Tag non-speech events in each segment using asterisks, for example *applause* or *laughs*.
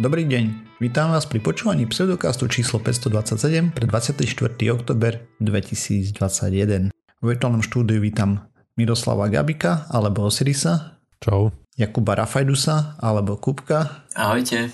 Dobrý deň, vítam vás pri počúvaní pseudokastu číslo 527 pre 24. oktober 2021. V virtuálnom štúdiu vítam Miroslava Gabika alebo Osirisa. Čau. Jakuba Rafajdusa alebo Kupka. Ahojte.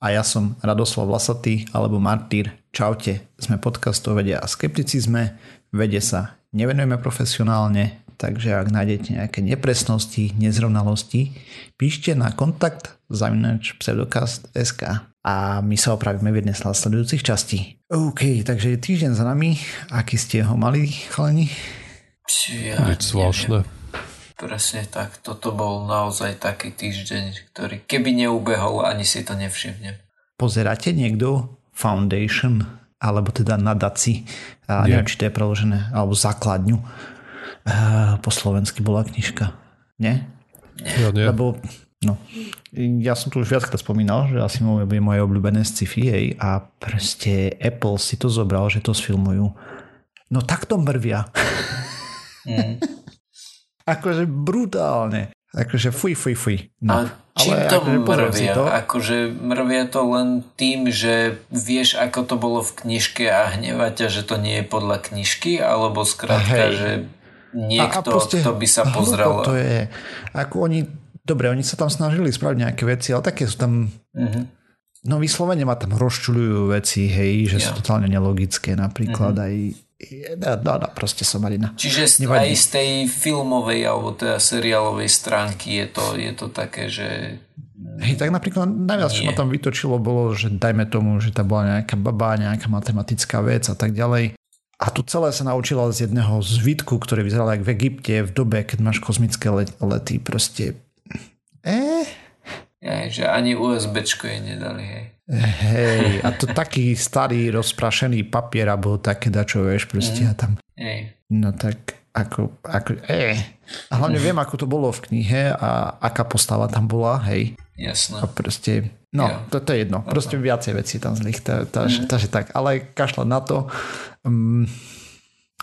A ja som Radoslav Lasatý alebo Martýr. Čaute. Sme podcast o vede a skepticizme. Vede sa nevenujeme profesionálne, takže ak nájdete nejaké nepresnosti, nezrovnalosti, píšte na kontakt zavinač pseudokast.sk a my sa opravíme v jednej z nasledujúcich častí. OK, takže je týždeň za nami. Aký ste ho mali, chalani? Ja zvláštne. Presne tak. Toto bol naozaj taký týždeň, ktorý keby neubehol, ani si to nevšimnem. Pozeráte niekto Foundation, alebo teda nadaci, a Nie. neviem, či to je preložené, alebo základňu. A po slovensky bola knižka. Nie? Ja nie. Lebo, no, ja som tu už viackrát spomínal, že asi moje, je moje obľúbené sci-fi, hej, a proste Apple si to zobral, že to sfilmujú. No takto mrvia. Mm. *laughs* akože brutálne. Akože fuj, fuj, fuj. No. A čím to akože mrvia? to. Akože mrvia to len tým, že vieš, ako to bolo v knižke a hneva ťa, že to nie je podľa knižky, alebo skrátka, Hej. že niekto, kto by sa pozrel. to je. Ako oni, dobre, oni sa tam snažili spraviť nejaké veci, ale také sú tam Mhm. No vyslovene ma tam rozčuľujú veci, hej, že sú Ja. totálne nelogické. Napríklad Mhm. aj no, no, no, proste somarina. Čiže z- Nevadí. aj z tej filmovej alebo teda seriálovej stránky je to, je to také, že Hej, tak napríklad najviac, čo Nie. ma tam vytočilo, bolo, že dajme tomu, že tam bola nejaká baba, nejaká matematická vec a tak ďalej. A tu celé sa naučila z jedného zvitku, ktorý vyzeral jak v Egypte v dobe, keď máš kozmické let- lety. Proste... Eh, aj, že ani USBčko jej nedali. Hej. Hej, a to taký starý rozprašený papier, alebo také dačo, vieš, proste a tam. No tak ako, ako eh. A hlavne viem, ako to bolo v knihe a aká postava tam bola, hej. Jasné. A proste, no, Jo. to, to je jedno. Proste viacej vecí tam zlých. tá- Takže tak, ale kašľať na to. Um,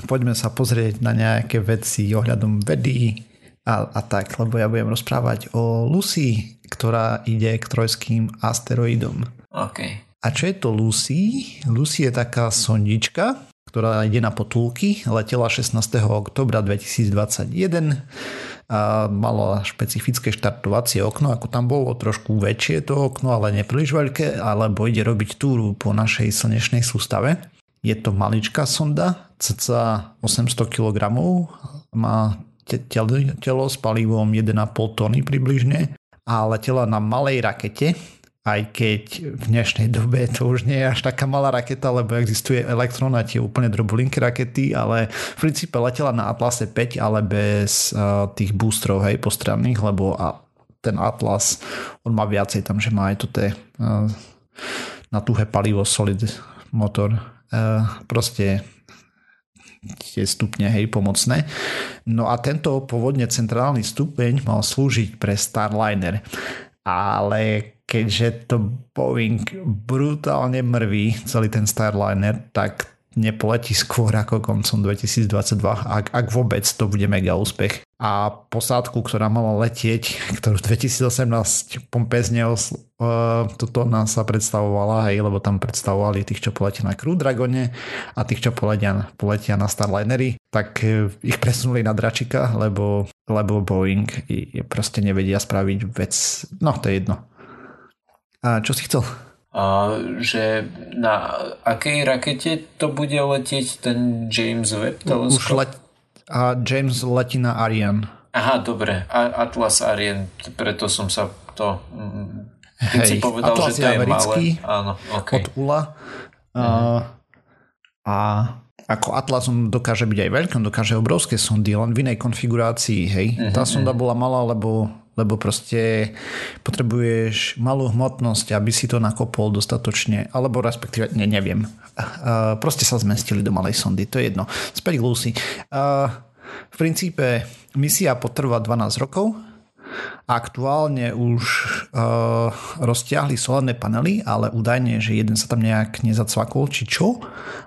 poďme sa pozrieť na nejaké veci ohľadom vedy a, a tak, lebo ja budem rozprávať o Lucy, ktorá ide k trojským asteroidom. OK. A čo je to Lucy? Lucy je taká sondička, ktorá ide na potulky, letela 16. oktobra 2021 a mala špecifické štartovacie okno, ako tam bolo trošku väčšie to okno, ale nepríliš veľké, alebo ide robiť túru po našej slnečnej sústave. Je to maličká sonda, cca 800 kg, má te- telo, telo s palivom 1,5 tony približne a letela na malej rakete, aj keď v dnešnej dobe to už nie je až taká malá raketa, lebo existuje elektrón a tie úplne drobulinky rakety, ale v princípe letela na Atlase 5, ale bez uh, tých boostrov, hej, postranných, lebo a ten Atlas, on má viacej tam, že má aj to té, uh, na tuhé palivo solid motor. Uh, proste tie stupne, hej, pomocné. No a tento pôvodne centrálny stupeň mal slúžiť pre Starliner. Ale keďže to Boeing brutálne mrví celý ten Starliner, tak nepoletí skôr ako koncom 2022, ak, ak vôbec to bude mega úspech. A posádku, ktorá mala letieť, ktorú 2018 pompezne os, uh, toto nás sa predstavovala, hej, lebo tam predstavovali tých, čo poletia na Crew Dragone a tých, čo poletia, poletia na Starlinery, tak eh, ich presunuli na Dračika, lebo, lebo Boeing proste nevedia spraviť vec. No, to je jedno. A čo si chcel? A že na akej rakete to bude letieť ten James Webb Už teleskop? let, a James letí na Ariane. Aha, dobre. A Atlas Arien, preto som sa to... mm, Keď Hej, si povedal, Atlas že to je americký, malé. Áno, OK. od ULA. A, a ako Atlas on dokáže byť aj veľký, on dokáže obrovské sondy, len v inej konfigurácii, hej. Tá sonda bola malá, lebo, lebo proste potrebuješ malú hmotnosť, aby si to nakopol dostatočne, alebo respektíve, ne, neviem. Uh, proste sa zmestili do malej sondy, to je jedno. Späť k Lucy. Uh, v princípe misia potrvá 12 rokov, Aktuálne už uh, roztiahli solárne panely, ale údajne, že jeden sa tam nejak nezacvakol, či čo,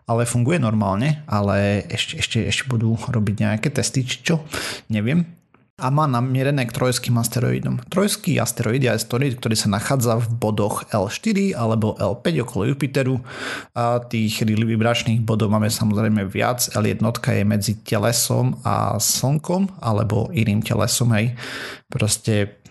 ale funguje normálne, ale ešte, ešte, ešte budú robiť nejaké testy, či čo, neviem. A má namierené k trojským asteroidom. Trojský asteroid je asteroid, ktorý sa nachádza v bodoch L4 alebo L5 okolo Jupiteru. A tých vibračných bodov máme samozrejme viac. L1 je medzi telesom a Slnkom alebo iným telesom. Hej. Proste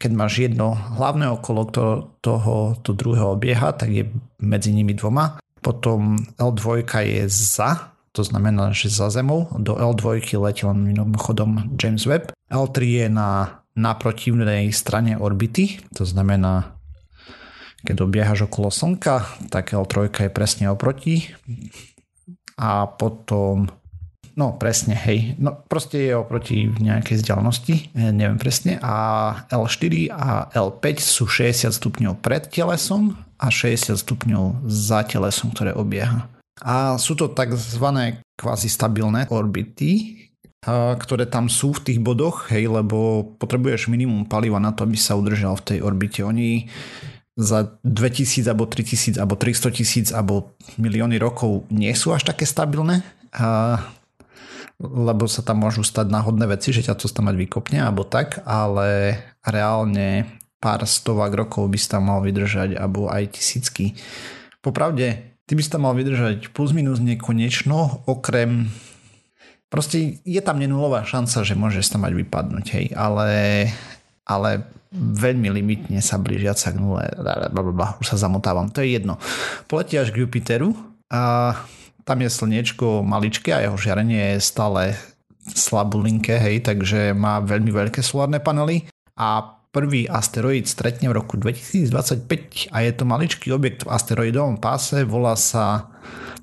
keď máš jedno hlavné okolo to, toho to druhého obieha, tak je medzi nimi dvoma. Potom L2 je za to znamená, že za Zemou do L2 letí len mimochodom James Webb. L3 je na naprotivnej strane orbity, to znamená, keď obiehaš okolo Slnka, tak L3 je presne oproti a potom No presne, hej. No proste je oproti nejakej vzdialenosti, eh, neviem presne. A L4 a L5 sú 60 stupňov pred telesom a 60 stupňov za telesom, ktoré obieha. A sú to tzv. kvázi stabilné orbity, ktoré tam sú v tých bodoch, hej, lebo potrebuješ minimum paliva na to, aby sa udržal v tej orbite. Oni za 2000 alebo 3000 alebo 300 tisíc alebo milióny rokov nie sú až také stabilné, a, lebo sa tam môžu stať náhodné veci, že ťa to tam mať vykopne alebo tak, ale reálne pár stovák rokov by si tam mal vydržať alebo aj tisícky. Popravde Ty by si tam mal vydržať plus minus nekonečno, okrem proste je tam nenulová šanca, že môžeš tam mať vypadnúť, hej, ale, ale veľmi limitne sa blížiať sa k nule, blablabla, už sa zamotávam, to je jedno. Poletiaš k Jupiteru a tam je slniečko maličké a jeho žiarenie je stále slabulinké, hej, takže má veľmi veľké solárne panely a Prvý asteroid stretne v roku 2025 a je to maličký objekt v asteroidovom páse, volá sa,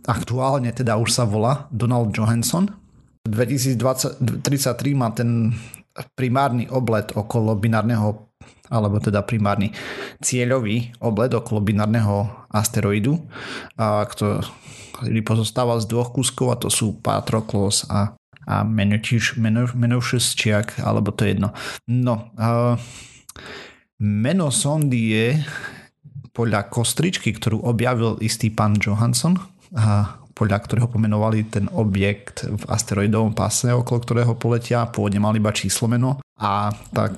aktuálne teda už sa volá Donald Johansson. 2033 má ten primárny obled okolo binárneho alebo teda primárny cieľový obled okolo binárneho asteroidu, a ktorý pozostáva z dvoch kúskov a to sú Patroklos a, a Menocious, či ak, alebo to je jedno. No, uh, Meno sondy je podľa kostričky, ktorú objavil istý pán Johansson a podľa ktorého pomenovali ten objekt v asteroidovom páse, okolo ktorého poletia, pôvodne mal iba číslo meno. A tá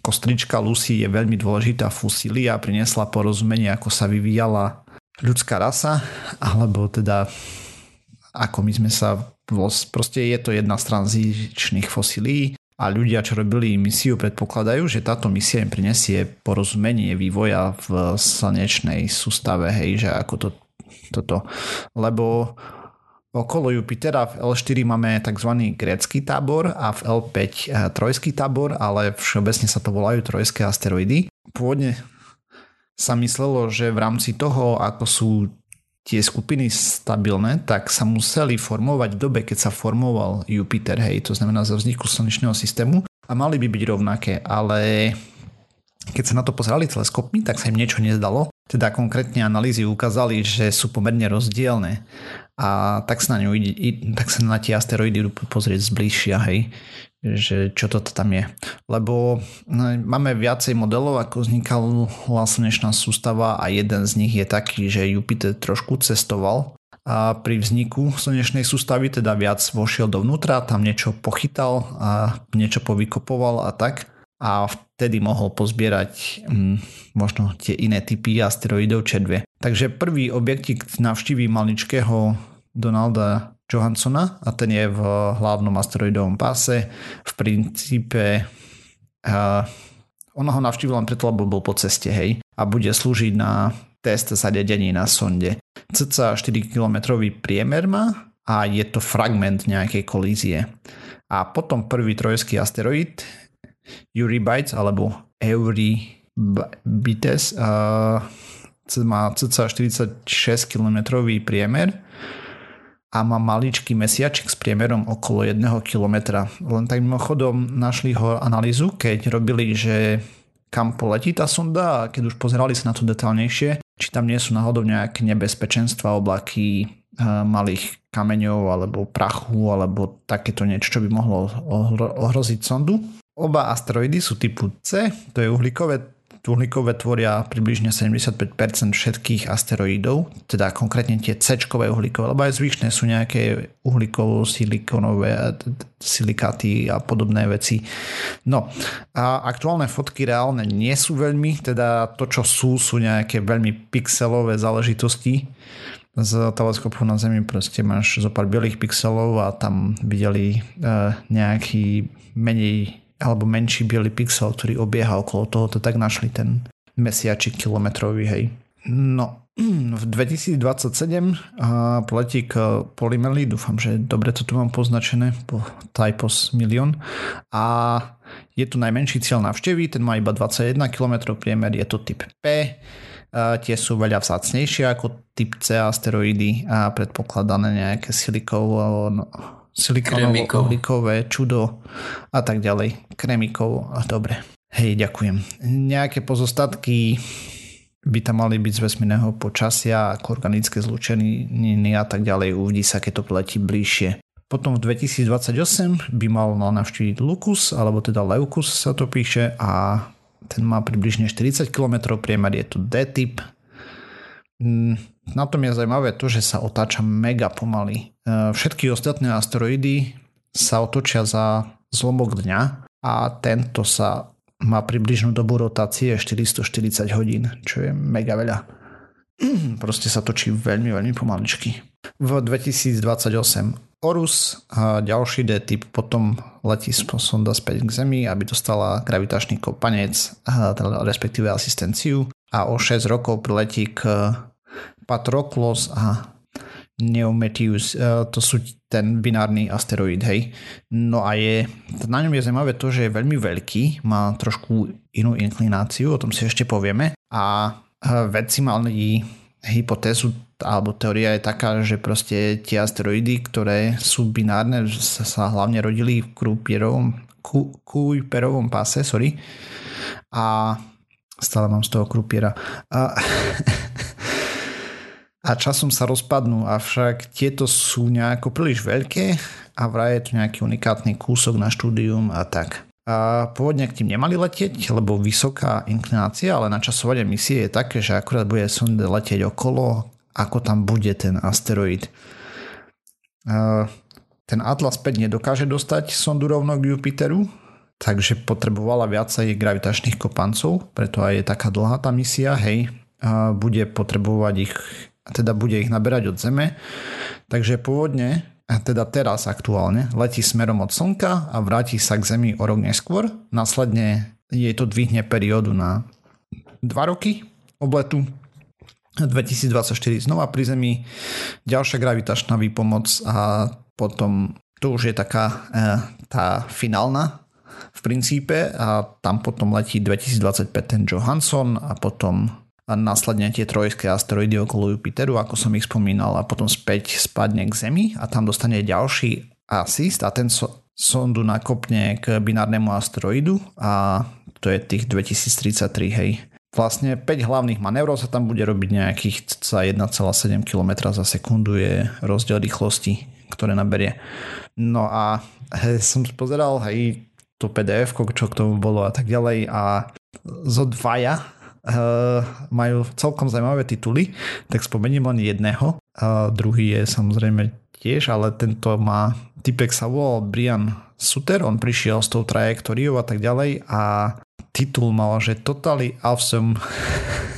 kostrička Lucy je veľmi dôležitá fusília a priniesla porozumenie, ako sa vyvíjala ľudská rasa, alebo teda ako my sme sa proste je to jedna z tranzičných fosílií a ľudia, čo robili misiu, predpokladajú, že táto misia im prinesie porozumenie vývoja v slnečnej sústave, hej, že ako to, toto. Lebo okolo Jupitera v L4 máme tzv. grécky tábor a v L5 eh, trojský tábor, ale všeobecne sa to volajú trojské asteroidy. Pôvodne sa myslelo, že v rámci toho, ako sú tie skupiny stabilné, tak sa museli formovať v dobe, keď sa formoval Jupiter, hej, to znamená za vzniku slnečného systému a mali by byť rovnaké, ale keď sa na to pozerali teleskopmi, tak sa im niečo nezdalo. Teda konkrétne analýzy ukázali, že sú pomerne rozdielne a tak sa na, ňu, tak sa na tie asteroidy pozrieť zbližšia, hej že čo toto tam je. Lebo no, máme viacej modelov, ako vznikala slnečná sústava a jeden z nich je taký, že Jupiter trošku cestoval a pri vzniku slnečnej sústavy teda viac vošiel dovnútra, tam niečo pochytal a niečo povykopoval a tak a vtedy mohol pozbierať hm, možno tie iné typy asteroidov čedve. Takže prvý objektik navštíví maličkého Donalda Johanssona a ten je v hlavnom asteroidovom páse. V princípe uh, ono ho navštívil len preto, lebo bol po ceste, hej, a bude slúžiť na test zariadení na sonde. Cca 4 km priemer má a je to fragment nejakej kolízie. A potom prvý trojský asteroid Eurybites alebo Eurybites uh, má cca 46 km priemer a má maličký mesiačik s priemerom okolo 1 km. Len tak mimochodom našli ho analýzu, keď robili, že kam poletí tá sonda a keď už pozerali sa na to detálnejšie, či tam nie sú náhodou nejaké nebezpečenstva, oblaky malých kameňov alebo prachu alebo takéto niečo, čo by mohlo ohroziť sondu. Oba asteroidy sú typu C, to je uhlíkové uhlíkové tvoria približne 75% všetkých asteroidov, teda konkrétne tie c uhlíkové, lebo aj zvyšné sú nejaké uhlíkovo-silikonové silikáty a podobné veci. No a aktuálne fotky reálne nie sú veľmi, teda to čo sú, sú nejaké veľmi pixelové záležitosti, z teleskopu na Zemi proste máš zo pár bielých pixelov a tam videli uh, nejaký menej alebo menší biely pixel, ktorý obieha okolo toho, to tak našli ten mesiačik kilometrový, hej. No, *clears throat* v 2027 uh, letí k Polymeli, dúfam, že dobre to tu mám poznačené po Typos milión a je tu najmenší cieľ návštevy, ten má iba 21 km priemer, je to typ P tie sú veľa vzácnejšie ako typ C asteroidy a predpokladané nejaké silikovo, no, silikonovo-uhlíkové čudo a tak ďalej. Kremikov, dobre. Hej, ďakujem. Nejaké pozostatky by tam mali byť z vesmírneho počasia, ako organické zlúčeniny a tak ďalej. Uvidí sa, keď to letí bližšie. Potom v 2028 by mal navštíviť Lucus, alebo teda Leucus sa to píše a ten má približne 40 km, priemer je tu D-typ. Na tom je zaujímavé to, že sa otáča mega pomaly. E, všetky ostatné asteroidy sa otočia za zlomok dňa a tento sa má približnú dobu rotácie 440 hodín, čo je mega veľa. *clears throat* Proste sa točí veľmi, veľmi pomaličky. V 2028 Orus a ďalší D-typ potom letí sonda späť k Zemi, aby dostala gravitačný kopanec, teda respektíve asistenciu a o 6 rokov priletí k Patroklos a Neometius, to sú ten binárny asteroid, hej. No a je, na ňom je zaujímavé to, že je veľmi veľký, má trošku inú inklináciu, o tom si ešte povieme a vedci mali hypotézu alebo teória je taká, že proste tie asteroidy, ktoré sú binárne, sa, sa hlavne rodili v Kuiperovom, Kuiperovom páse, sorry. A stále mám z toho Krupiera. A, *laughs* a časom sa rozpadnú, avšak tieto sú nejako príliš veľké a vraj je to nejaký unikátny kúsok na štúdium a tak. A pôvodne k tým nemali letieť, lebo vysoká inklinácia, ale načasovanie misie je také, že akurát bude sonde letieť okolo, ako tam bude ten asteroid. Ten Atlas 5 nedokáže dostať sondu rovno k Jupiteru, takže potrebovala viacej gravitačných kopancov, preto aj je taká dlhá tá misia, hej, bude potrebovať ich, teda bude ich naberať od Zeme. Takže pôvodne teda teraz aktuálne, letí smerom od Slnka a vráti sa k Zemi o rok neskôr. Následne jej to dvihne periódu na 2 roky obletu 2024 znova pri Zemi, ďalšia gravitačná výpomoc a potom to už je taká e, tá finálna v princípe a tam potom letí 2025 ten Johansson a potom a následne tie trojské asteroidy okolo Jupiteru, ako som ich spomínal, a potom späť spadne k Zemi a tam dostane ďalší asist a ten so, sondu nakopne k binárnemu asteroidu a to je tých 2033, hej. Vlastne 5 hlavných manévrov sa tam bude robiť nejakých 1,7 km za sekundu je rozdiel rýchlosti, ktoré naberie. No a hej, *laughs* som pozeral hej, to PDF, čo k tomu bolo a tak ďalej a zo dvaja majú celkom zaujímavé tituly, tak spomeniem len jedného. Uh, druhý je samozrejme tiež, ale tento má typek sa volal Brian Suter, on prišiel s tou trajektóriou a tak ďalej a titul mal, že Totally Awesome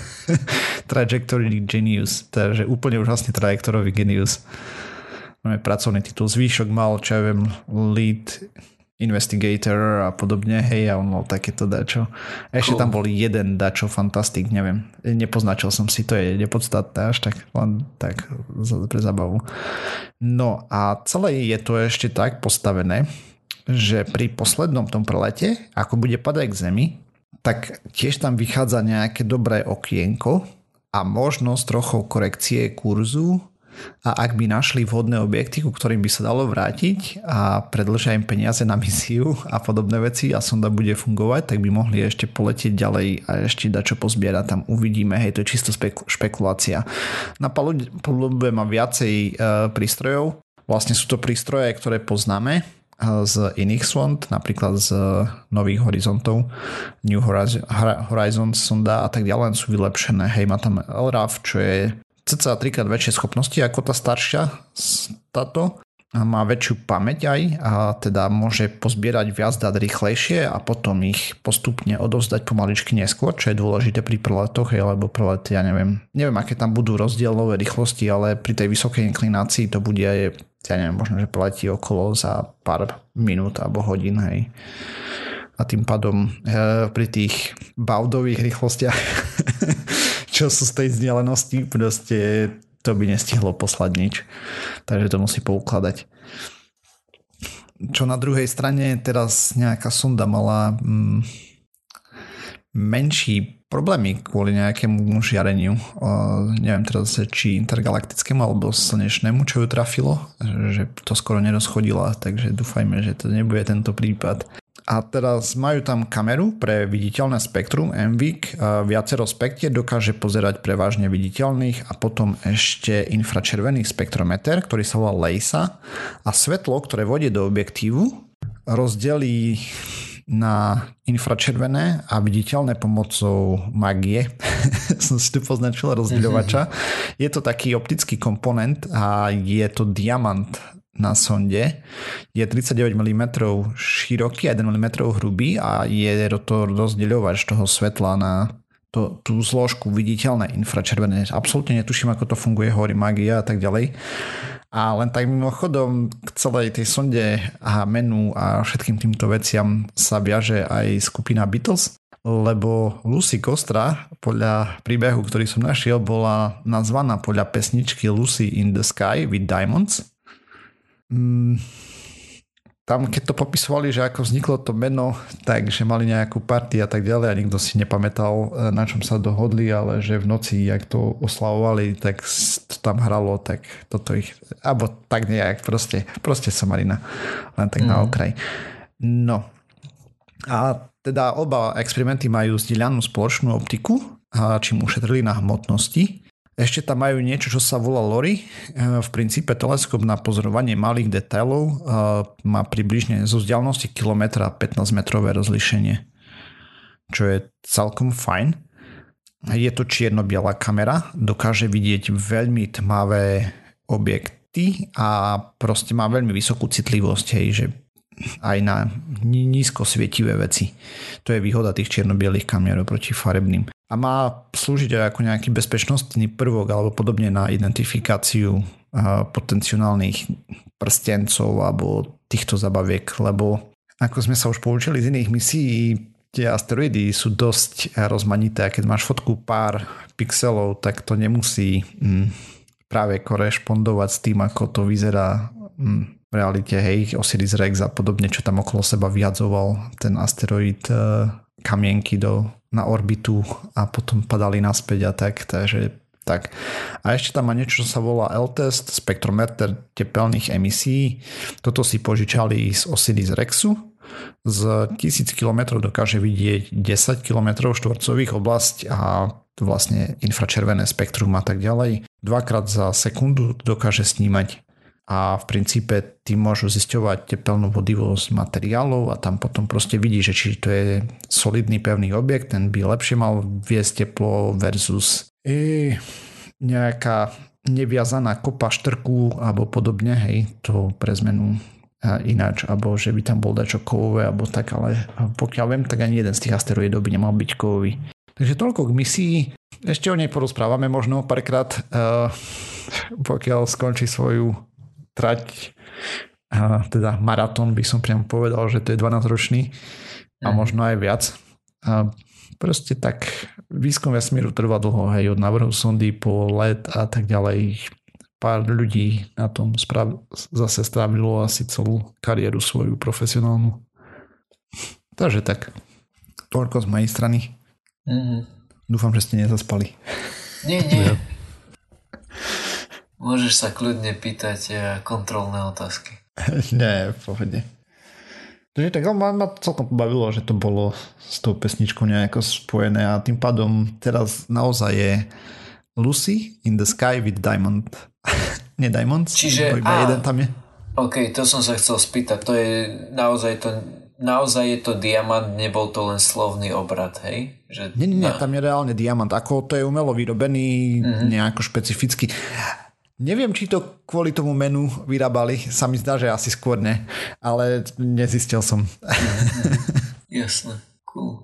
*laughs* Trajectory Genius, takže úplne úžasný trajektorový genius. Máme pracovný titul, zvýšok mal, čo ja viem, lead Investigator a podobne, hej, a on mal takéto dačo. Ešte cool. tam bol jeden dačo fantastik, neviem, nepoznačil som si, to je nepodstatné až tak, len tak pre zabavu. No a celé je to ešte tak postavené, že pri poslednom tom prelete, ako bude padať k zemi, tak tiež tam vychádza nejaké dobré okienko a možnosť trochou korekcie kurzu a ak by našli vhodné objekty, ku ktorým by sa dalo vrátiť a predlžia im peniaze na misiu a podobné veci a sonda bude fungovať, tak by mohli ešte poletieť ďalej a ešte dať čo pozbierať. Tam uvidíme, hej, to je čisto špekulácia. Na palube má viacej e, prístrojov, vlastne sú to prístroje, ktoré poznáme z iných sond, napríklad z nových horizontov, New Horizons sonda a tak ďalej, sú vylepšené. Hej, má tam LRAF, čo je cca 3 krát väčšie schopnosti ako tá staršia táto má väčšiu pamäť aj a teda môže pozbierať viac dát rýchlejšie a potom ich postupne odovzdať pomaličky neskôr, čo je dôležité pri preletoch, alebo prelet, ja neviem, neviem aké tam budú rozdielové rýchlosti, ale pri tej vysokej inklinácii to bude aj, ja neviem, možno, že preletí okolo za pár minút alebo hodín, hej. A tým pádom e, pri tých baudových rýchlostiach, *laughs* čo sú z tej vzdialenosti, proste to by nestihlo poslať nič. Takže to musí poukladať. Čo na druhej strane teraz nejaká sonda mala mm, menší problémy kvôli nejakému žiareniu. O, neviem teraz, či intergalaktickému alebo slnečnému, čo ju trafilo, že to skoro nerozchodila, takže dúfajme, že to nebude tento prípad. A teraz majú tam kameru pre viditeľné spektrum MVIC. Viacero spektier dokáže pozerať prevažne viditeľných a potom ešte infračervený spektrometer, ktorý sa volá LASA a svetlo, ktoré vodie do objektívu, rozdelí na infračervené a viditeľné pomocou magie. *laughs* Som si tu poznačil rozdeľovača. Je to taký optický komponent a je to diamant na sonde je 39 mm široký a 1 mm hrubý a je to rozdeľovač toho svetla na to, tú zložku viditeľné infračervené. Absolútne netuším, ako to funguje, hovorí magia a tak ďalej. A len tak mimochodom k celej tej sonde a menu a všetkým týmto veciam sa viaže aj skupina Beatles, lebo Lucy Kostra podľa príbehu, ktorý som našiel, bola nazvaná podľa pesničky Lucy in the Sky with Diamonds mm, tam keď to popisovali, že ako vzniklo to meno, takže mali nejakú party a tak ďalej a nikto si nepamätal, e, na čom sa dohodli, ale že v noci, jak to oslavovali, tak to tam hralo, tak toto ich, alebo tak nejak, proste, proste Samarina, len tak mm. na mhm. okraj. No. A teda oba experimenty majú zdieľanú spoločnú optiku, čím ušetrili na hmotnosti ešte tam majú niečo, čo sa volá LORI. E, v princípe teleskop na pozorovanie malých detailov e, má približne zo vzdialenosti kilometra 15 metrové rozlišenie, čo je celkom fajn. Je to čierno-biela kamera, dokáže vidieť veľmi tmavé objekty a proste má veľmi vysokú citlivosť, hej, že aj na nízko svietivé veci. To je výhoda tých čierno-bielých kamier proti farebným a má slúžiť aj ako nejaký bezpečnostný prvok alebo podobne na identifikáciu potenciálnych prstencov alebo týchto zabaviek, lebo ako sme sa už poučili z iných misií, tie asteroidy sú dosť rozmanité a keď máš fotku pár pixelov, tak to nemusí mm, práve korešpondovať s tým, ako to vyzerá mm, v realite, hej, Osiris Rex a podobne, čo tam okolo seba vyjadzoval ten asteroid e, kamienky do na orbitu a potom padali naspäť a tak, takže tak. A ešte tam má niečo, čo sa volá L-test, spektrometer tepelných emisí. Toto si požičali z Osiris Rexu. Z 1000 km dokáže vidieť 10 km štvorcových oblasť a vlastne infračervené spektrum a tak ďalej. Dvakrát za sekundu dokáže snímať a v princípe ty môžu zisťovať tepelnú vodivosť materiálov a tam potom proste vidí, že či to je solidný pevný objekt, ten by lepšie mal viesť teplo versus e, nejaká neviazaná kopa štrku alebo podobne, hej, to pre zmenu ináč, alebo že by tam bol dačo kovové, alebo tak, ale pokiaľ viem, tak ani jeden z tých asteroidov by nemal byť kovový. Takže toľko k misii. Ešte o nej porozprávame možno párkrát, uh, pokiaľ skončí svoju trať, a teda maratón by som priamo povedal, že to je 12 ročný a možno aj viac. A proste tak výskum vesmíru trvá dlho, hej, od návrhu sondy po let a tak ďalej. Pár ľudí na tom sprav- zase strávilo asi celú kariéru svoju profesionálnu. Takže tak. Toľko z mojej strany. Mm-hmm. Dúfam, že ste nezaspali. Nie, nie. *laughs* Môžeš sa kľudne pýtať eh, kontrolné otázky. *laughs* Nie, v pohode. Takže tak ma, ma celkom pobavilo, že to bolo s tou pesničkou nejako spojené a tým pádom teraz naozaj je Lucy in the Sky with Diamond. *laughs* Nie Diamonds, Čiže, iba a, jeden tam je. OK, to som sa chcel spýtať. To je naozaj to naozaj je to diamant, nebol to len slovný obrad, hej? Že nie, nie, nie, tam je reálne diamant. Ako to je umelo vyrobený, mm-hmm. nejako špecificky. Neviem, či to kvôli tomu menu vyrábali, sa mi zdá, že asi skôr ne, ale nezistil som. *laughs* Jasné, cool.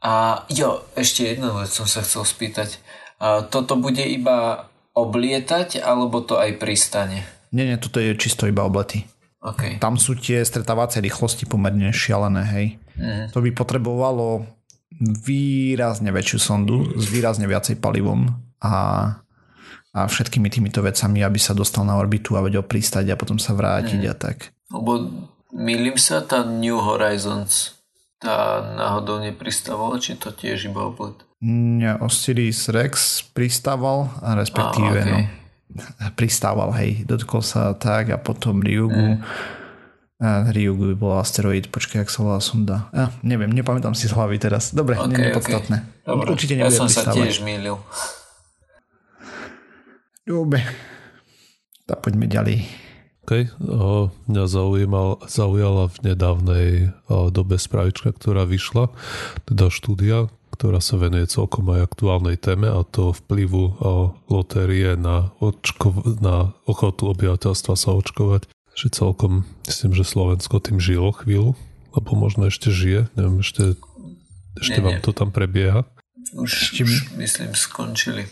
A jo, ešte jednu vec som sa chcel spýtať. A toto bude iba oblietať, alebo to aj pristane? Nie, nie, toto je čisto iba oblety. Okay. Tam sú tie stretávacie rýchlosti pomerne šialené, hej. Mm. To by potrebovalo výrazne väčšiu sondu s výrazne viacej palivom a, a všetkými týmito vecami, aby sa dostal na orbitu a vedel pristať a potom sa vrátiť mm. a tak. Lebo milím sa, tá New Horizons tá náhodou nepristával, či to tiež iba oblet? Nie, Osiris Rex pristával, respektíve ah, okay. no, *laughs* pristával, hej, dotkol sa tak a potom Ryugu. Mm. A Ryugu by bol asteroid, počkaj, jak sa volá sonda. Ja, neviem, nepamätám si z hlavy teraz. Dobre, okay, nie je podstatné. Okay. Dobre. Určite ja som pristávať. sa tiež mýlil. Dobre. Tak poďme ďalej. OK, o, mňa zaujímal, zaujala v nedávnej o, dobe spravička, ktorá vyšla, teda štúdia, ktorá sa venuje celkom aj aktuálnej téme a to vplyvu lotérie na, očko, na ochotu obyvateľstva sa očkovať. Že celkom, myslím, že Slovensko tým žilo chvíľu, alebo možno ešte žije, neviem, ešte, ešte nie, vám nie. to tam prebieha. Už, už myslím skončili.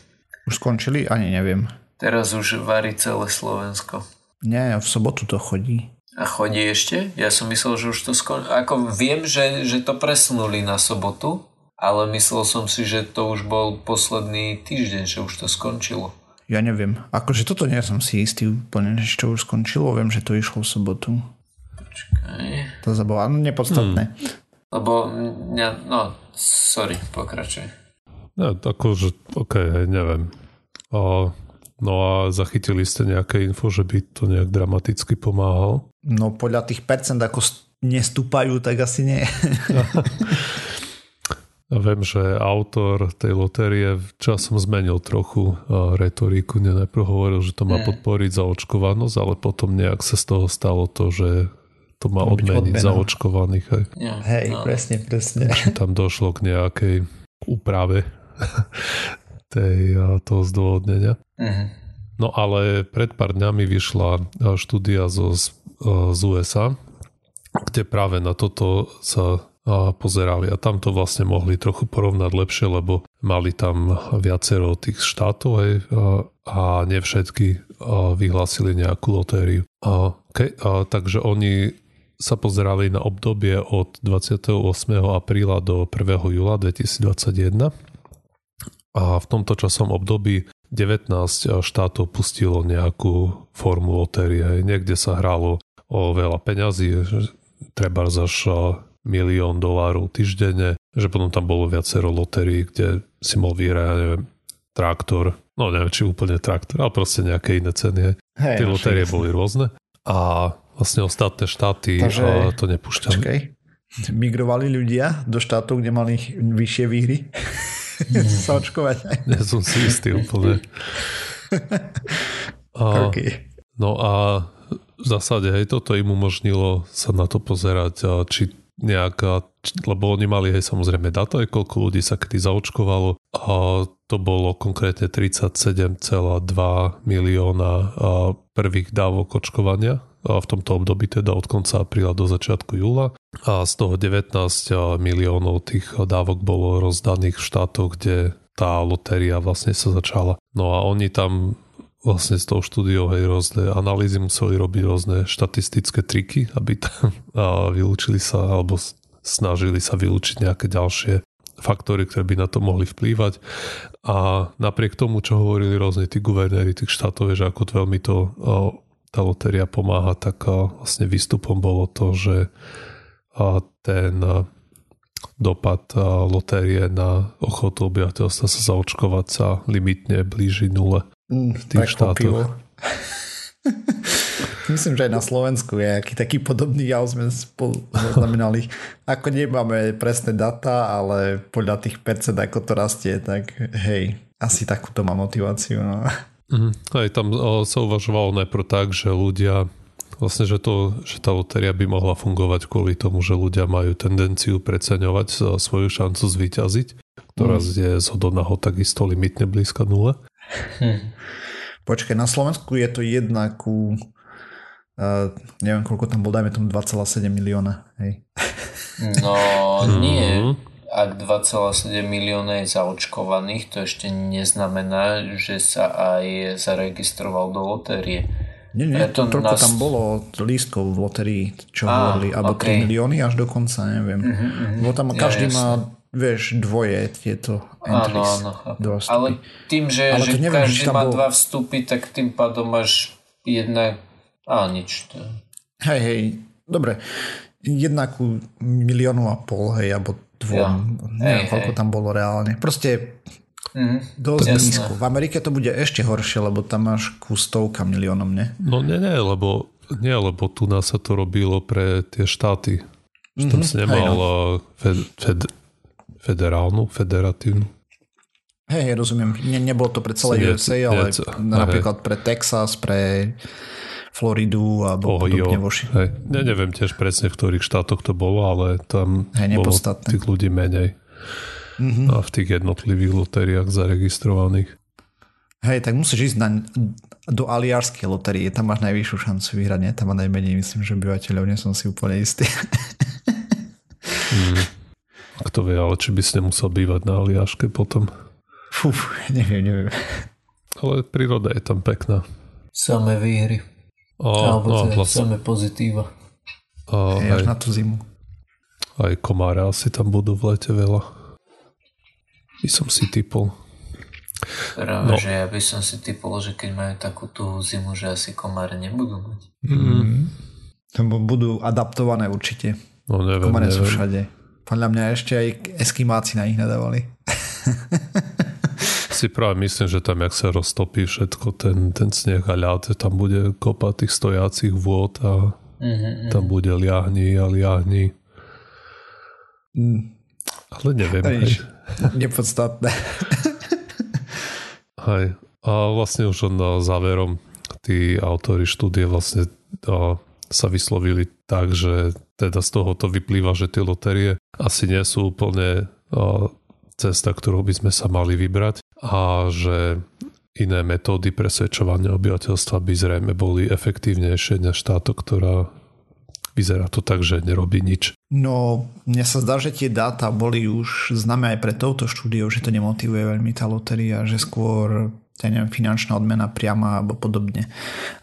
Už skončili? Ani neviem. Teraz už varí celé Slovensko. Nie, v sobotu to chodí. A chodí ešte? Ja som myslel, že už to skončilo. Ako viem, že, že to presunuli na sobotu, ale myslel som si, že to už bol posledný týždeň, že už to skončilo. Ja neviem. Akože toto nie som si istý úplne, že to už skončilo. Viem, že to išlo v sobotu. Počkaj. To zabolo, no nepodstatné. Hmm. Lebo, ja, no, sorry, pokračuj. No, akože, ok, neviem. O, no a zachytili ste nejaké info, že by to nejak dramaticky pomáhal? No podľa tých percent, ako nestúpajú, tak asi nie. *laughs* A viem, že autor tej lotérie časom zmenil trochu retoriku. Najprv hovoril, že to má podporiť zaočkovanosť, ale potom nejak sa z toho stalo to, že to má odmeniť zaočkovaných. Hej, ja, hej no. presne, presne. Tam došlo k nejakej úprave tej, toho zdôvodnenia. Uh-huh. No ale pred pár dňami vyšla štúdia zo, z USA, kde práve na toto sa pozerali a tam to vlastne mohli trochu porovnať lepšie, lebo mali tam viacero tých štátov hej, a, a ne všetky vyhlásili nejakú lotériu. A, okay, a, takže oni sa pozerali na obdobie od 28. apríla do 1. júla 2021 a v tomto časom období 19 štátov pustilo nejakú formu lotérie. Niekde sa hralo o veľa peňazí, treba až milión dolárov týždenne, že potom tam bolo viacero lotérií, kde si mohol vyhrať, ja neviem, traktor, no neviem, či úplne traktor, ale proste nejaké iné ceny. Tie lotérie boli rôzne a vlastne ostatné štáty Takže, to nepúšťali. Počkej. Migrovali ľudia do štátov, kde mali vyššie výhry? *laughs* sa očkovať. Nie som si istý úplne. A, okay. No a v zásade, hej, toto im umožnilo sa na to pozerať, či nejaká, lebo oni mali aj samozrejme data, koľko ľudí sa kedy zaočkovalo a to bolo konkrétne 37,2 milióna prvých dávok očkovania v tomto období teda od konca apríla do začiatku júla a z toho 19 miliónov tých dávok bolo rozdaných v štátoch, kde tá lotéria vlastne sa začala. No a oni tam vlastne s tou štúdiou hej, rôzne analýzy museli robiť rôzne štatistické triky, aby tam a vylúčili sa alebo snažili sa vylúčiť nejaké ďalšie faktory, ktoré by na to mohli vplývať. A napriek tomu, čo hovorili rôzne tí guvernéri tých štátov, že ako veľmi to tá lotéria pomáha, tak vlastne výstupom bolo to, že ten dopad lotérie na ochotu obyvateľstva sa zaočkovať sa limitne blíži nule. Mm, v tých štátoch. *laughs* Myslím, že aj na Slovensku je aký taký podobný jav sme zaznamenali. Ako nemáme presné data, ale podľa tých percent, ako to rastie, tak hej, asi takúto má motiváciu. No. Mm, aj tam o, sa uvažovalo najprv tak, že ľudia Vlastne, že, to, že tá lotéria by mohla fungovať kvôli tomu, že ľudia majú tendenciu preceňovať svoju šancu zvíťaziť, ktorá mm. je z hodného takisto limitne blízka nule. Hm. Počkaj, na Slovensku je to jedna ku uh, neviem koľko tam bol, dajme tomu 2,7 milióna. Hej. No nie. Ak 2,7 milióna je zaočkovaných, to ešte neznamená, že sa aj zaregistroval do lotérie. Nie, nie, Preto toľko nás... tam bolo lístkov v loterii, čo ah, hovorili, alebo okay. 3 milióny až do konca, neviem. Uh-huh. Lebo tam každý ja, má, vieš, dvoje tieto entries. Áno, áno. Ale tým, že, Ale že neviem, každý má bol... dva vstupy, tak tým pádom máš jedna... A nič. To... Hej, hej, dobre. Jedna ku miliónu a pol, hej, alebo dvom. Ja. Neviem, hej, koľko hej. tam bolo reálne. Proste Mm, Dosť jasné. nízko. V Amerike to bude ešte horšie, lebo tam máš ku stovka miliónom, ne? No nie, nie, lebo, nie, lebo tu nás sa to robilo pre tie štáty. Mm-hmm. Tam si nemal no. fed, fed, federálnu, federatívnu. Hej, rozumiem. Ne, nebolo to pre celé USA, ale napríklad pre Texas, pre Floridu a oh, podobne voši. Hej. Ja neviem tiež presne, v ktorých štátoch to bolo, ale tam hej, bolo tých ľudí menej mm-hmm. a v tých jednotlivých lotériách zaregistrovaných. Hej, tak musíš ísť na, do aliarskej lotérie, tam máš najvyššiu šancu vyhrať, nie? Tam má najmenej, myslím, že obyvateľov, nie som si úplne istý. mm. Kto vie, ale či by si nemusel bývať na aliaške potom? Fú, neviem, neviem. Ale príroda je tam pekná. Samé výhry. Alebo no, vlastne. samé pozitíva. A, aj, až na tú zimu. Aj komáre asi tam budú v lete veľa by som si typol. Práve, no. že ja by som si typol, že keď majú takú tú zimu, že asi komáre nebudú mať. Mm. To budú adaptované určite. No neviem, Komáre neviem. sú všade. Podľa mňa ešte aj eskimáci na nich nadávali. *laughs* si práve myslím, že tam, jak sa roztopí všetko, ten, ten sneh a ľad, tam bude kopa tých stojacích vôd a mm-hmm. tam bude liahni a liahni. Mm. Ale neviem. Hej. Nepodstatné. *laughs* Hej. A vlastne už na záverom tí autory štúdie vlastne a, sa vyslovili tak, že teda z toho to vyplýva, že tie lotérie asi nie sú úplne a, cesta, ktorou by sme sa mali vybrať a že iné metódy presvedčovania obyvateľstva by zrejme boli efektívnejšie než táto, ktorá vyzerá to tak, že nerobí nič. No, mne sa zdá, že tie dáta boli už známe aj pre touto štúdiou, že to nemotivuje veľmi tá loteria, že skôr ja neviem, finančná odmena priama alebo podobne.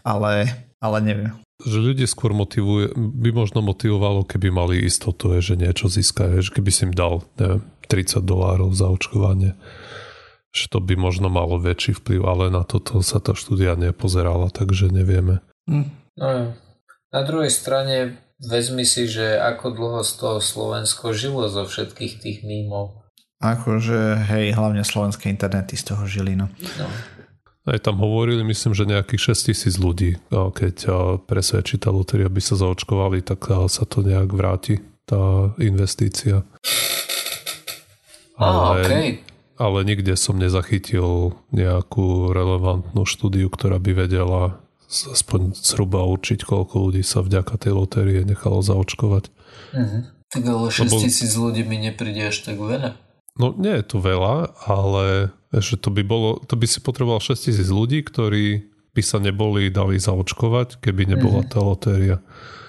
Ale, ale neviem. Že ľudí skôr motivuje, by možno motivovalo, keby mali istotu, že niečo získajú, že keby si im dal neviem, 30 dolárov za očkovanie že to by možno malo väčší vplyv, ale na toto sa tá štúdia nepozerala, takže nevieme. Hm. No, na druhej strane vezmi si, že ako dlho z toho Slovensko žilo zo všetkých tých mímov. Akože, hej, hlavne slovenské internety z toho žili, no. no. Aj tam hovorili, myslím, že nejakých 6 tisíc ľudí, keď presvedčí tá loteria, aby sa zaočkovali, tak sa to nejak vráti, tá investícia. Ale, okay. Ale nikde som nezachytil nejakú relevantnú štúdiu, ktorá by vedela aspoň zhruba určiť, koľko ľudí sa vďaka tej lotérie nechalo zaočkovať. Uh-huh. Tak ale 6 tisíc Lebo... ľudí mi nepríde až tak veľa. No nie je to veľa, ale že to by bolo, to by si potreboval 6 tisíc ľudí, ktorí by sa neboli dali zaočkovať, keby nebola uh-huh. tá lotéria.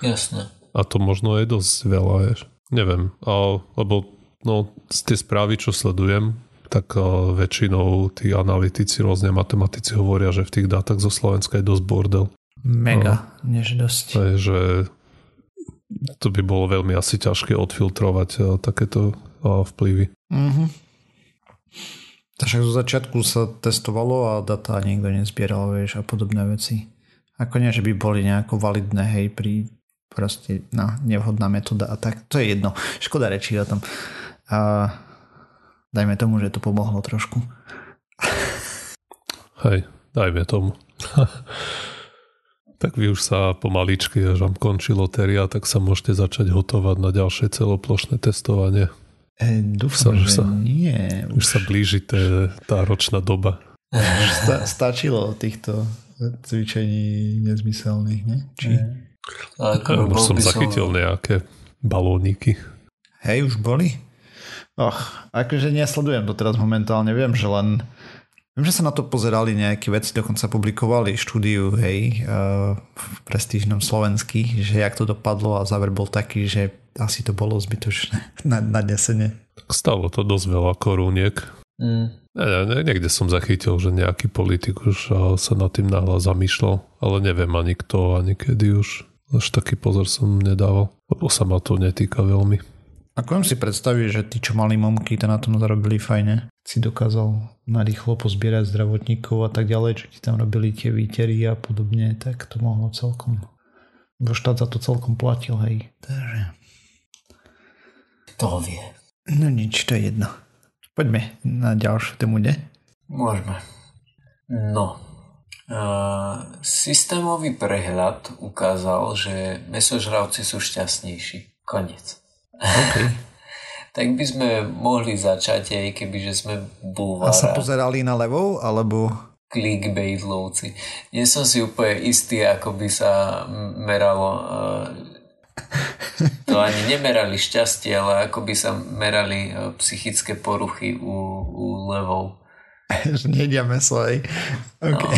Jasné. A to možno je dosť veľa, vieš. Neviem, a, lebo no, z tie správy, čo sledujem, tak eh, väčšinou tí analytici, rôzne matematici hovoria, že v tých dátach zo Slovenska je dosť bordel. Mega, no, než dosť. že to by bolo veľmi asi ťažké odfiltrovať eh, takéto eh, vplyvy. Mm-hmm. Takže zo začiatku sa testovalo a data nikto nezbieral, vieš, a podobné veci. Ako nie, že by boli nejako validné, hej, pri proste, no, nevhodná metóda a tak. To je jedno. Škoda reči o tom. A Dajme tomu, že to pomohlo trošku. Hej, dajme tomu. *laughs* tak vy už sa pomaličky, až vám končí lotéria, tak sa môžete začať hotovať na ďalšie celoplošné testovanie. E, dúfam, sa, že sa, nie. Už... už sa blíži té, tá ročná doba. Už sta, stačilo týchto cvičení nezmyselných, ne? Či... Ako, už som zachytil som... nejaké balóniky. Hej, už boli? Och, akože nesledujem to teraz momentálne, viem, že len Viem, že sa na to pozerali nejaké veci, dokonca publikovali štúdiu, hej, uh, v prestížnom Slovensky, že jak to dopadlo a záver bol taký, že asi to bolo zbytočné *laughs* na, na desene. Stalo to dosť veľa korúniek. Mm. Ne, ne, niekde som zachytil, že nejaký politik už sa nad tým náhľa zamýšľal, ale neviem ani kto, ani kedy už. Až taký pozor som nedával, lebo sa ma to netýka veľmi. Ako si predstaviť, že tí, čo mali momky, to na tom zarobili fajne. Si dokázal narýchlo pozbierať zdravotníkov a tak ďalej, čo ti tam robili tie výtery a podobne, tak to mohlo celkom... Bo štát za to celkom platil, hej. Takže... To vie. No nič, to je jedno. Poďme na ďalšiu tému, ne? Môžeme. No, Uh, systémový prehľad ukázal, že mesožravci sú šťastnejší. Konec. Okay. *laughs* tak by sme mohli začať aj keby, že sme bulvára. A sa pozerali na levou, alebo... Clickbait-lovci. Nie som si úplne istý, ako by sa meralo to ani nemerali šťastie, ale ako by sa merali psychické poruchy u, u levov. Že nejedia meso, aj. Okay.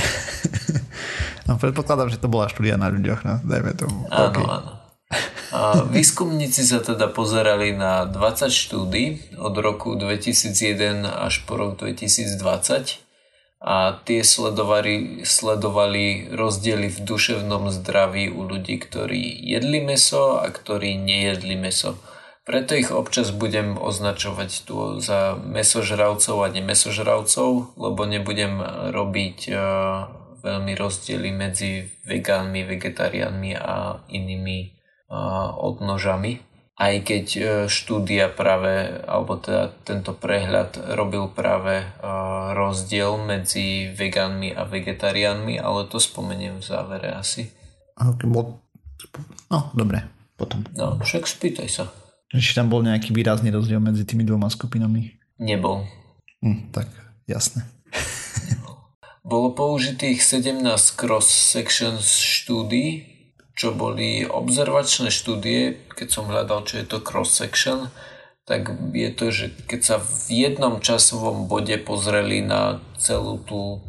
No. *laughs* no predpokladám, že to bola štúdia na ľuďoch, no, dajme tomu. Áno, okay. áno. Výskumníci sa teda pozerali na 20 štúdí od roku 2001 až po rok 2020 a tie sledovali, sledovali rozdiely v duševnom zdraví u ľudí, ktorí jedli meso a ktorí nejedli meso. Preto ich občas budem označovať tu za mesožravcov a nemesožravcov, lebo nebudem robiť uh, veľmi rozdiely medzi vegánmi, vegetariánmi a inými odnožami. Aj keď e, štúdia práve, alebo teda tento prehľad robil práve e, rozdiel medzi vegánmi a vegetariánmi, ale to spomeniem v závere asi. Okay, bol... No, dobre, potom. No, však spýtaj sa. Či tam bol nejaký výrazný rozdiel medzi tými dvoma skupinami? Nebol. Hm, tak, jasné. Bolo použitých 17 cross-section štúdií čo boli observačné štúdie, keď som hľadal, čo je to cross-section, tak je to, že keď sa v jednom časovom bode pozreli na celú tú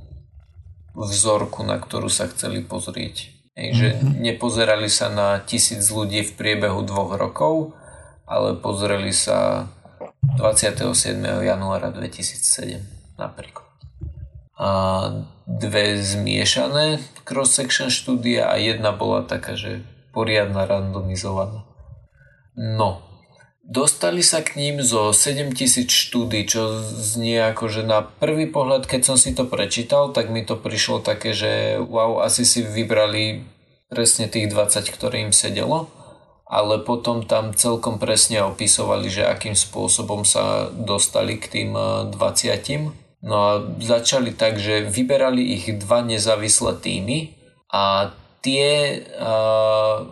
vzorku, na ktorú sa chceli pozrieť. Hej, že mm-hmm. nepozerali sa na tisíc ľudí v priebehu dvoch rokov, ale pozreli sa 27. januára 2007 napríklad a dve zmiešané cross-section štúdia a jedna bola taká, že poriadna randomizovaná. No, dostali sa k ním zo 7000 štúdí, čo znie ako, že na prvý pohľad, keď som si to prečítal, tak mi to prišlo také, že wow, asi si vybrali presne tých 20, ktoré im sedelo, ale potom tam celkom presne opisovali, že akým spôsobom sa dostali k tým 20 No a začali tak, že vyberali ich dva nezávislé týmy a tie uh,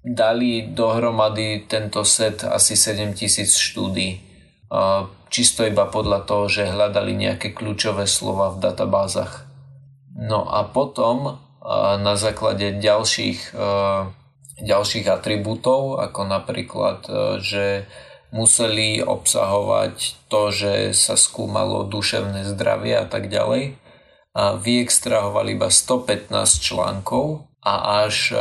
dali dohromady tento set asi 7000 štúdí. Uh, čisto iba podľa toho, že hľadali nejaké kľúčové slova v databázach. No a potom na základe ďalších, uh, ďalších atribútov, ako napríklad, že museli obsahovať to, že sa skúmalo duševné zdravie a tak ďalej. A vyextrahovali iba 115 článkov a až e,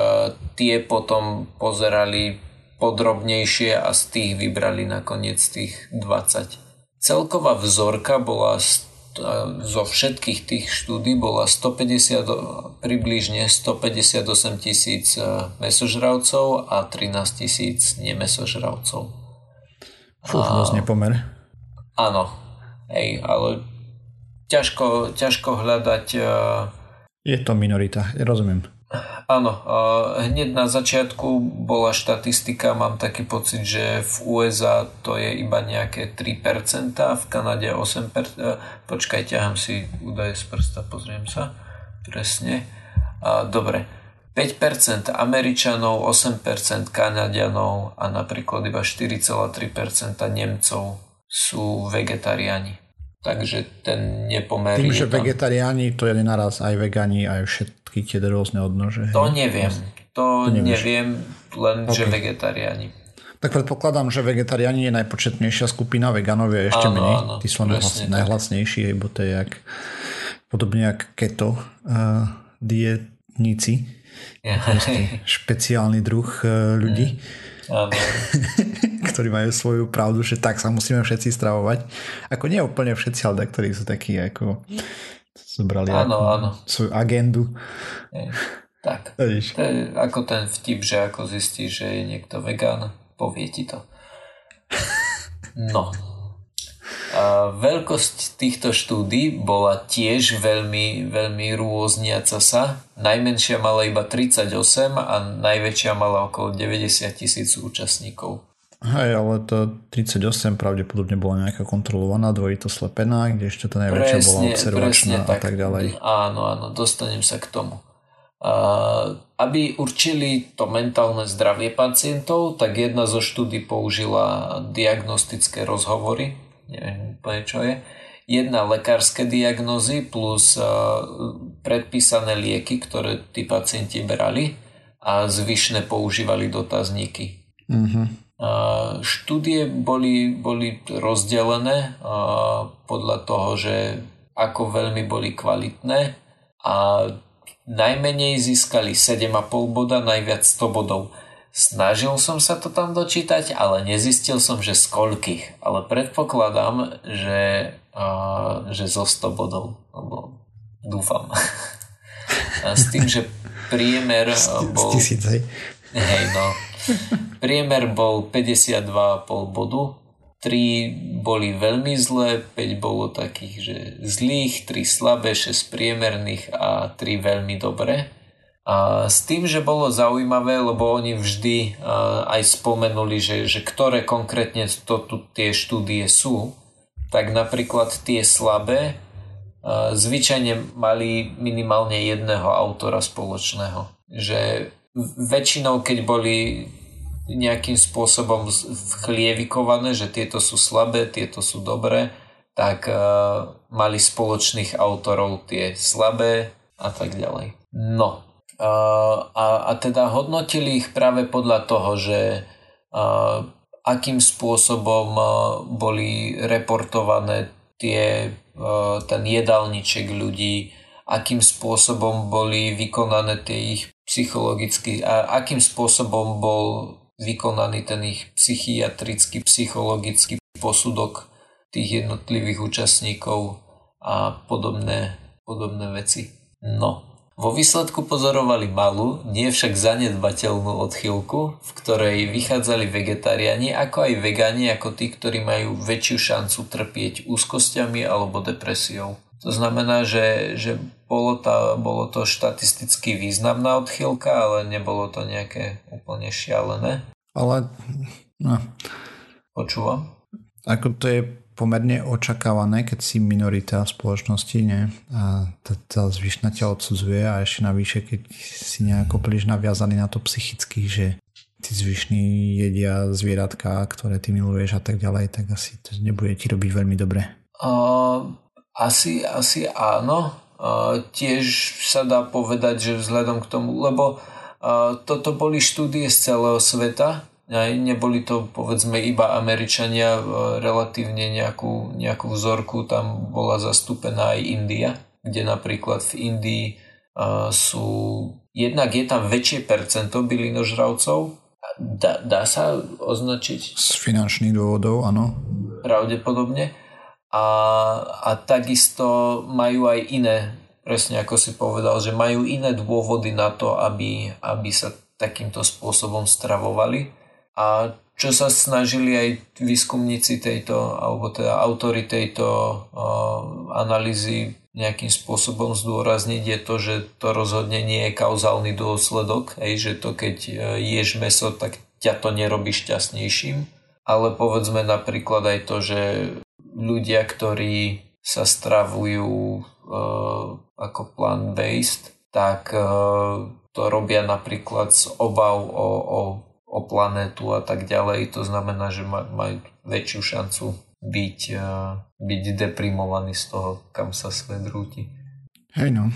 tie potom pozerali podrobnejšie a z tých vybrali nakoniec tých 20. Celková vzorka bola e, zo všetkých tých štúdí bola 150, približne 158 tisíc e, mesožravcov a 13 tisíc nemesožravcov. Fú, dosť nepomer. Áno, hej, ale ťažko, ťažko hľadať... Uh... Je to minorita, ja rozumiem. Áno, uh, hneď na začiatku bola štatistika, mám taký pocit, že v USA to je iba nejaké 3%, v Kanade 8%. Uh, počkaj, ťahám si údaje z prsta, pozriem sa presne. Uh, dobre, 5% Američanov, 8% Kanadianov a napríklad iba 4,3% Nemcov sú vegetariáni. Takže ten nepomer Tým, že tam... vegetariáni to je naraz aj vegani, aj všetky tie rôzne odnože. To neviem. To, to neviem, len okay. že vegetariáni. Tak predpokladám, že vegetariáni je najpočetnejšia skupina, veganov je ešte áno, menej. Áno, Tí sú najhlasnejší, lebo to je jak, podobne jak keto uh, dietníci. Ja. špeciálny druh uh, ľudí. Áno. *laughs* ktorí majú svoju pravdu, že tak sa musíme všetci stravovať. Ako nie úplne všetci, ale ktorí sú takí ako zobrali áno, áno. svoju agendu. Je, tak. *laughs* To je ako ten vtip, že ako zistíš, že je niekto vegán povie ti to. *laughs* No. Veľkosť týchto štúdí bola tiež veľmi, veľmi rôzniaca sa. Najmenšia mala iba 38 a najväčšia mala okolo 90 tisíc účastníkov. Hej, ale to 38 pravdepodobne bola nejaká kontrolovaná, dvojito slepená, kde ešte tá najväčšia presne, bola observačná a tak, tak ďalej. Áno, áno, dostanem sa k tomu aby určili to mentálne zdravie pacientov, tak jedna zo štúdí použila diagnostické rozhovory, neviem úplne čo je, jedna lekárske diagnózy plus predpísané lieky, ktoré tí pacienti brali a zvyšné používali dotazníky. Mm-hmm. Štúdie boli, boli rozdelené podľa toho, že ako veľmi boli kvalitné a Najmenej získali 7,5 boda, najviac 100 bodov. Snažil som sa to tam dočítať, ale nezistil som, že z koľkých. Ale predpokladám, že, uh, že zo 100 bodov. Lebo dúfam. A s tým, že priemer bol... Hej, no. Priemer bol 52,5 bodu 3 boli veľmi zlé, 5 bolo takých, že zlých, 3 slabé, 6 priemerných a 3 veľmi dobré. S tým, že bolo zaujímavé, lebo oni vždy aj spomenuli, že, že ktoré konkrétne to tu tie štúdie sú, tak napríklad tie slabé zvyčajne mali minimálne jedného autora spoločného. Že väčšinou, keď boli nejakým spôsobom chlievikované, že tieto sú slabé, tieto sú dobré, tak mali spoločných autorov tie slabé a tak ďalej. No a, a teda hodnotili ich práve podľa toho, že uh, akým spôsobom boli reportované tie, ten jedálniček ľudí, akým spôsobom boli vykonané tie ich psychologicky a akým spôsobom bol vykonaný ten ich psychiatrický, psychologický posudok tých jednotlivých účastníkov a podobné, podobné veci. No, vo výsledku pozorovali malú, nie však zanedbateľnú odchýlku, v ktorej vychádzali vegetariáni ako aj vegáni ako tí, ktorí majú väčšiu šancu trpieť úzkosťami alebo depresiou. To znamená, že, že bolo, tá, bolo to štatisticky významná odchýlka, ale nebolo to nejaké úplne šialené. Ale no. Počúvam. Ako to je pomerne očakávané, keď si minorita v spoločnosti, nie? A tá, zvyšná ťa odsudzuje a ešte navyše, keď si nejako príliš naviazaný na to psychicky, že tí zvyšní jedia zvieratka, ktoré ty miluješ a tak ďalej, tak asi to nebude ti robiť veľmi dobre. Uh, asi, asi áno. Uh, tiež sa dá povedať, že vzhľadom k tomu, lebo uh, toto boli štúdie z celého sveta, neboli to povedzme iba Američania, uh, relatívne nejakú, nejakú vzorku, tam bola zastúpená aj India, kde napríklad v Indii uh, sú, jednak je tam väčšie percento bylinožravcov, dá, dá sa označiť? Z finančných dôvodov, áno. Pravdepodobne a, a takisto majú aj iné, presne ako si povedal, že majú iné dôvody na to, aby, aby sa takýmto spôsobom stravovali. A čo sa snažili aj výskumníci tejto, alebo teda autory tejto uh, analýzy nejakým spôsobom zdôrazniť je to, že to rozhodne nie je kauzálny dôsledok, hej, že to keď e, ješ meso, tak ťa to nerobí šťastnejším, ale povedzme napríklad aj to, že ľudia, ktorí sa stravujú uh, ako plant-based, tak uh, to robia napríklad z obav o, o, o planetu a tak ďalej. To znamená, že maj, majú väčšiu šancu byť, uh, byť deprimovaní z toho, kam sa svet rúti. Hej no.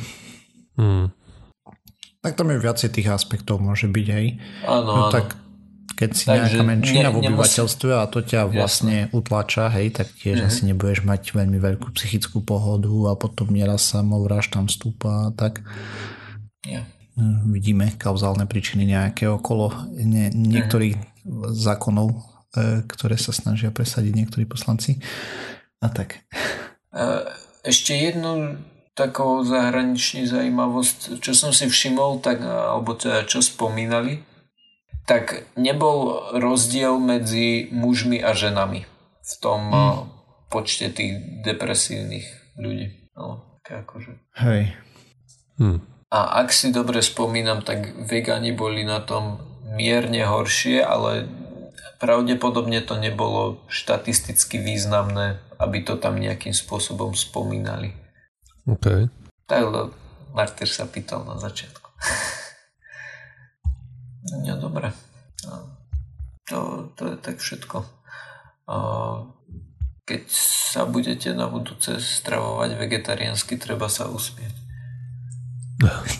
Hmm. Tak tam je viacej tých aspektov môže byť, hej. Áno, no áno. tak keď si Takže nejaká menšina ne- v nemusí- obyvateľstve a to ťa vlastne utlača, hej, tak tiež Mhm. asi nebudeš mať veľmi veľkú psychickú pohodu a potom nieraz samovraž tam vstúpa a tak. Ja. Vidíme kauzálne príčiny nejaké okolo ne, niektorých zákonov, e, ktoré sa snažia presadiť niektorí poslanci. A tak. E, Ešte jednu takú zahraničnú zaujímavosť, čo som si všimol, tak, alebo teda čo spomínali, tak nebol rozdiel medzi mužmi a ženami v tom hmm. počte tých depresívnych ľudí. No, akože. Hej. Hm. A ak si dobre spomínam, tak vegani boli na tom mierne horšie, ale pravdepodobne to nebolo štatisticky významné, aby to tam nejakým spôsobom spomínali. OK. Tak Martyr sa pýtal na začiatku. *laughs* No dobre. No, To, to je tak všetko. Keď sa budete na budúce stravovať vegetariánsky, treba sa usmieť.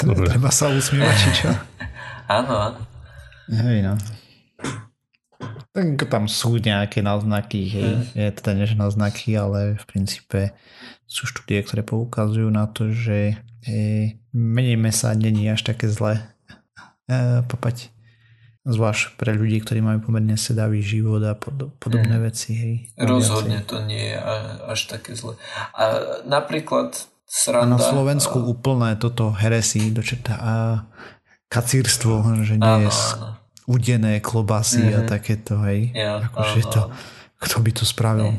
Dobre. Treba sa usmievať, či čo? *laughs* Áno. Hej, no. Tak tam sú nejaké náznaky, hej. Je teda než náznaky, ale v princípe sú štúdie, ktoré poukazujú na to, že e, menej mesa není až také zlé e, papať. Zvlášť pre ľudí, ktorí majú pomerne sedavý život a pod, podobné veci, hej. Rozhodne to nie je až také zle. A napríklad A na sranda... Slovensku úplné toto heresy dočerta a kacírstvo, že nie Áno, je áno. udené klobasy a Mhm. takéto, hej. Ja, Akože áno, to, kto by to spravil?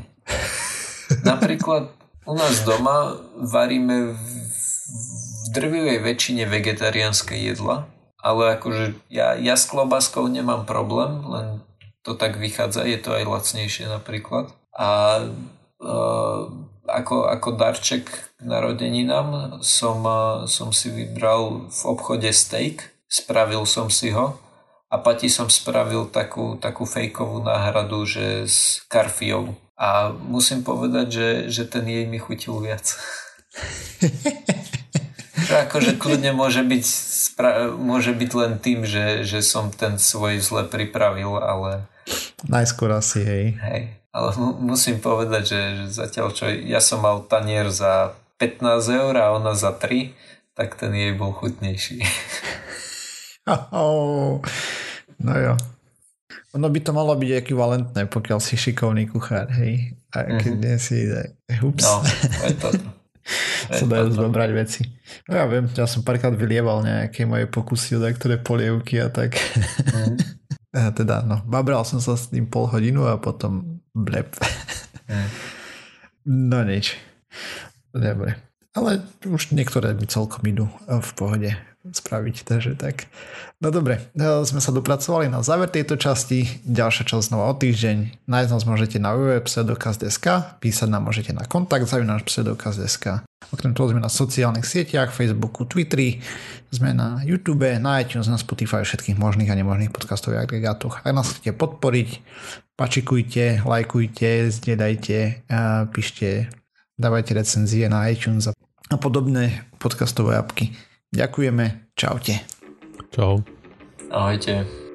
Napríklad u nás doma varíme v, v drvivej väčšine vegetariánske jedla, ale akože ja, ja s klobáskou nemám problém, len to tak vychádza, je to aj lacnejšie napríklad. A e, ako, ako darček narodeninám som, e, som si vybral v obchode steak, spravil som si ho a Pati som spravil takú, takú fejkovú náhradu, že s karfiou. A musím povedať, že, že ten jej mi chutil viac. *laughs* Čo akože kľudne môže byť, spra- môže byť len tým, že, že som ten svoj zle pripravil, ale Najskôr asi, hej. hej. Ale mu- musím povedať, že, že zatiaľ čo ja som mal tanier za 15 eur a ona za 3, tak ten jej bol chutnejší. Oh, no jo. Ono by to malo byť ekvivalentné, pokiaľ si šikovný kuchár, hej. A keď nie si, tak ups, No, je. To sa dajú zobrať veci. No ja viem, ja som párkrát vylieval nejaké moje pokusy ktoré polievky a tak. Mhm. A teda, no, babral som sa s tým pol hodinu a potom blep. Mhm. No nič. Dobre. Ale už niektoré mi celkom idú v pohode spraviť, takže tak. No dobre, sme sa dopracovali na záver tejto časti. Ďalšia časť znova o týždeň. Nájsť nás môžete na www.pseudokaz.sk, písať nám môžete na kontakt zavináš pseudokaz.sk. Okrem toho sme na sociálnych sieťach, Facebooku, Twitteri, sme na YouTube, na iTunes, na Spotify, všetkých možných a nemožných podcastových agregátoch. Ak nás chcete podporiť, pačikujte, lajkujte, zdieľajte, a píšte, dávajte recenzie na iTunes a podobné podcastové apky. Ďakujeme, čaute. Čau. Ahojte.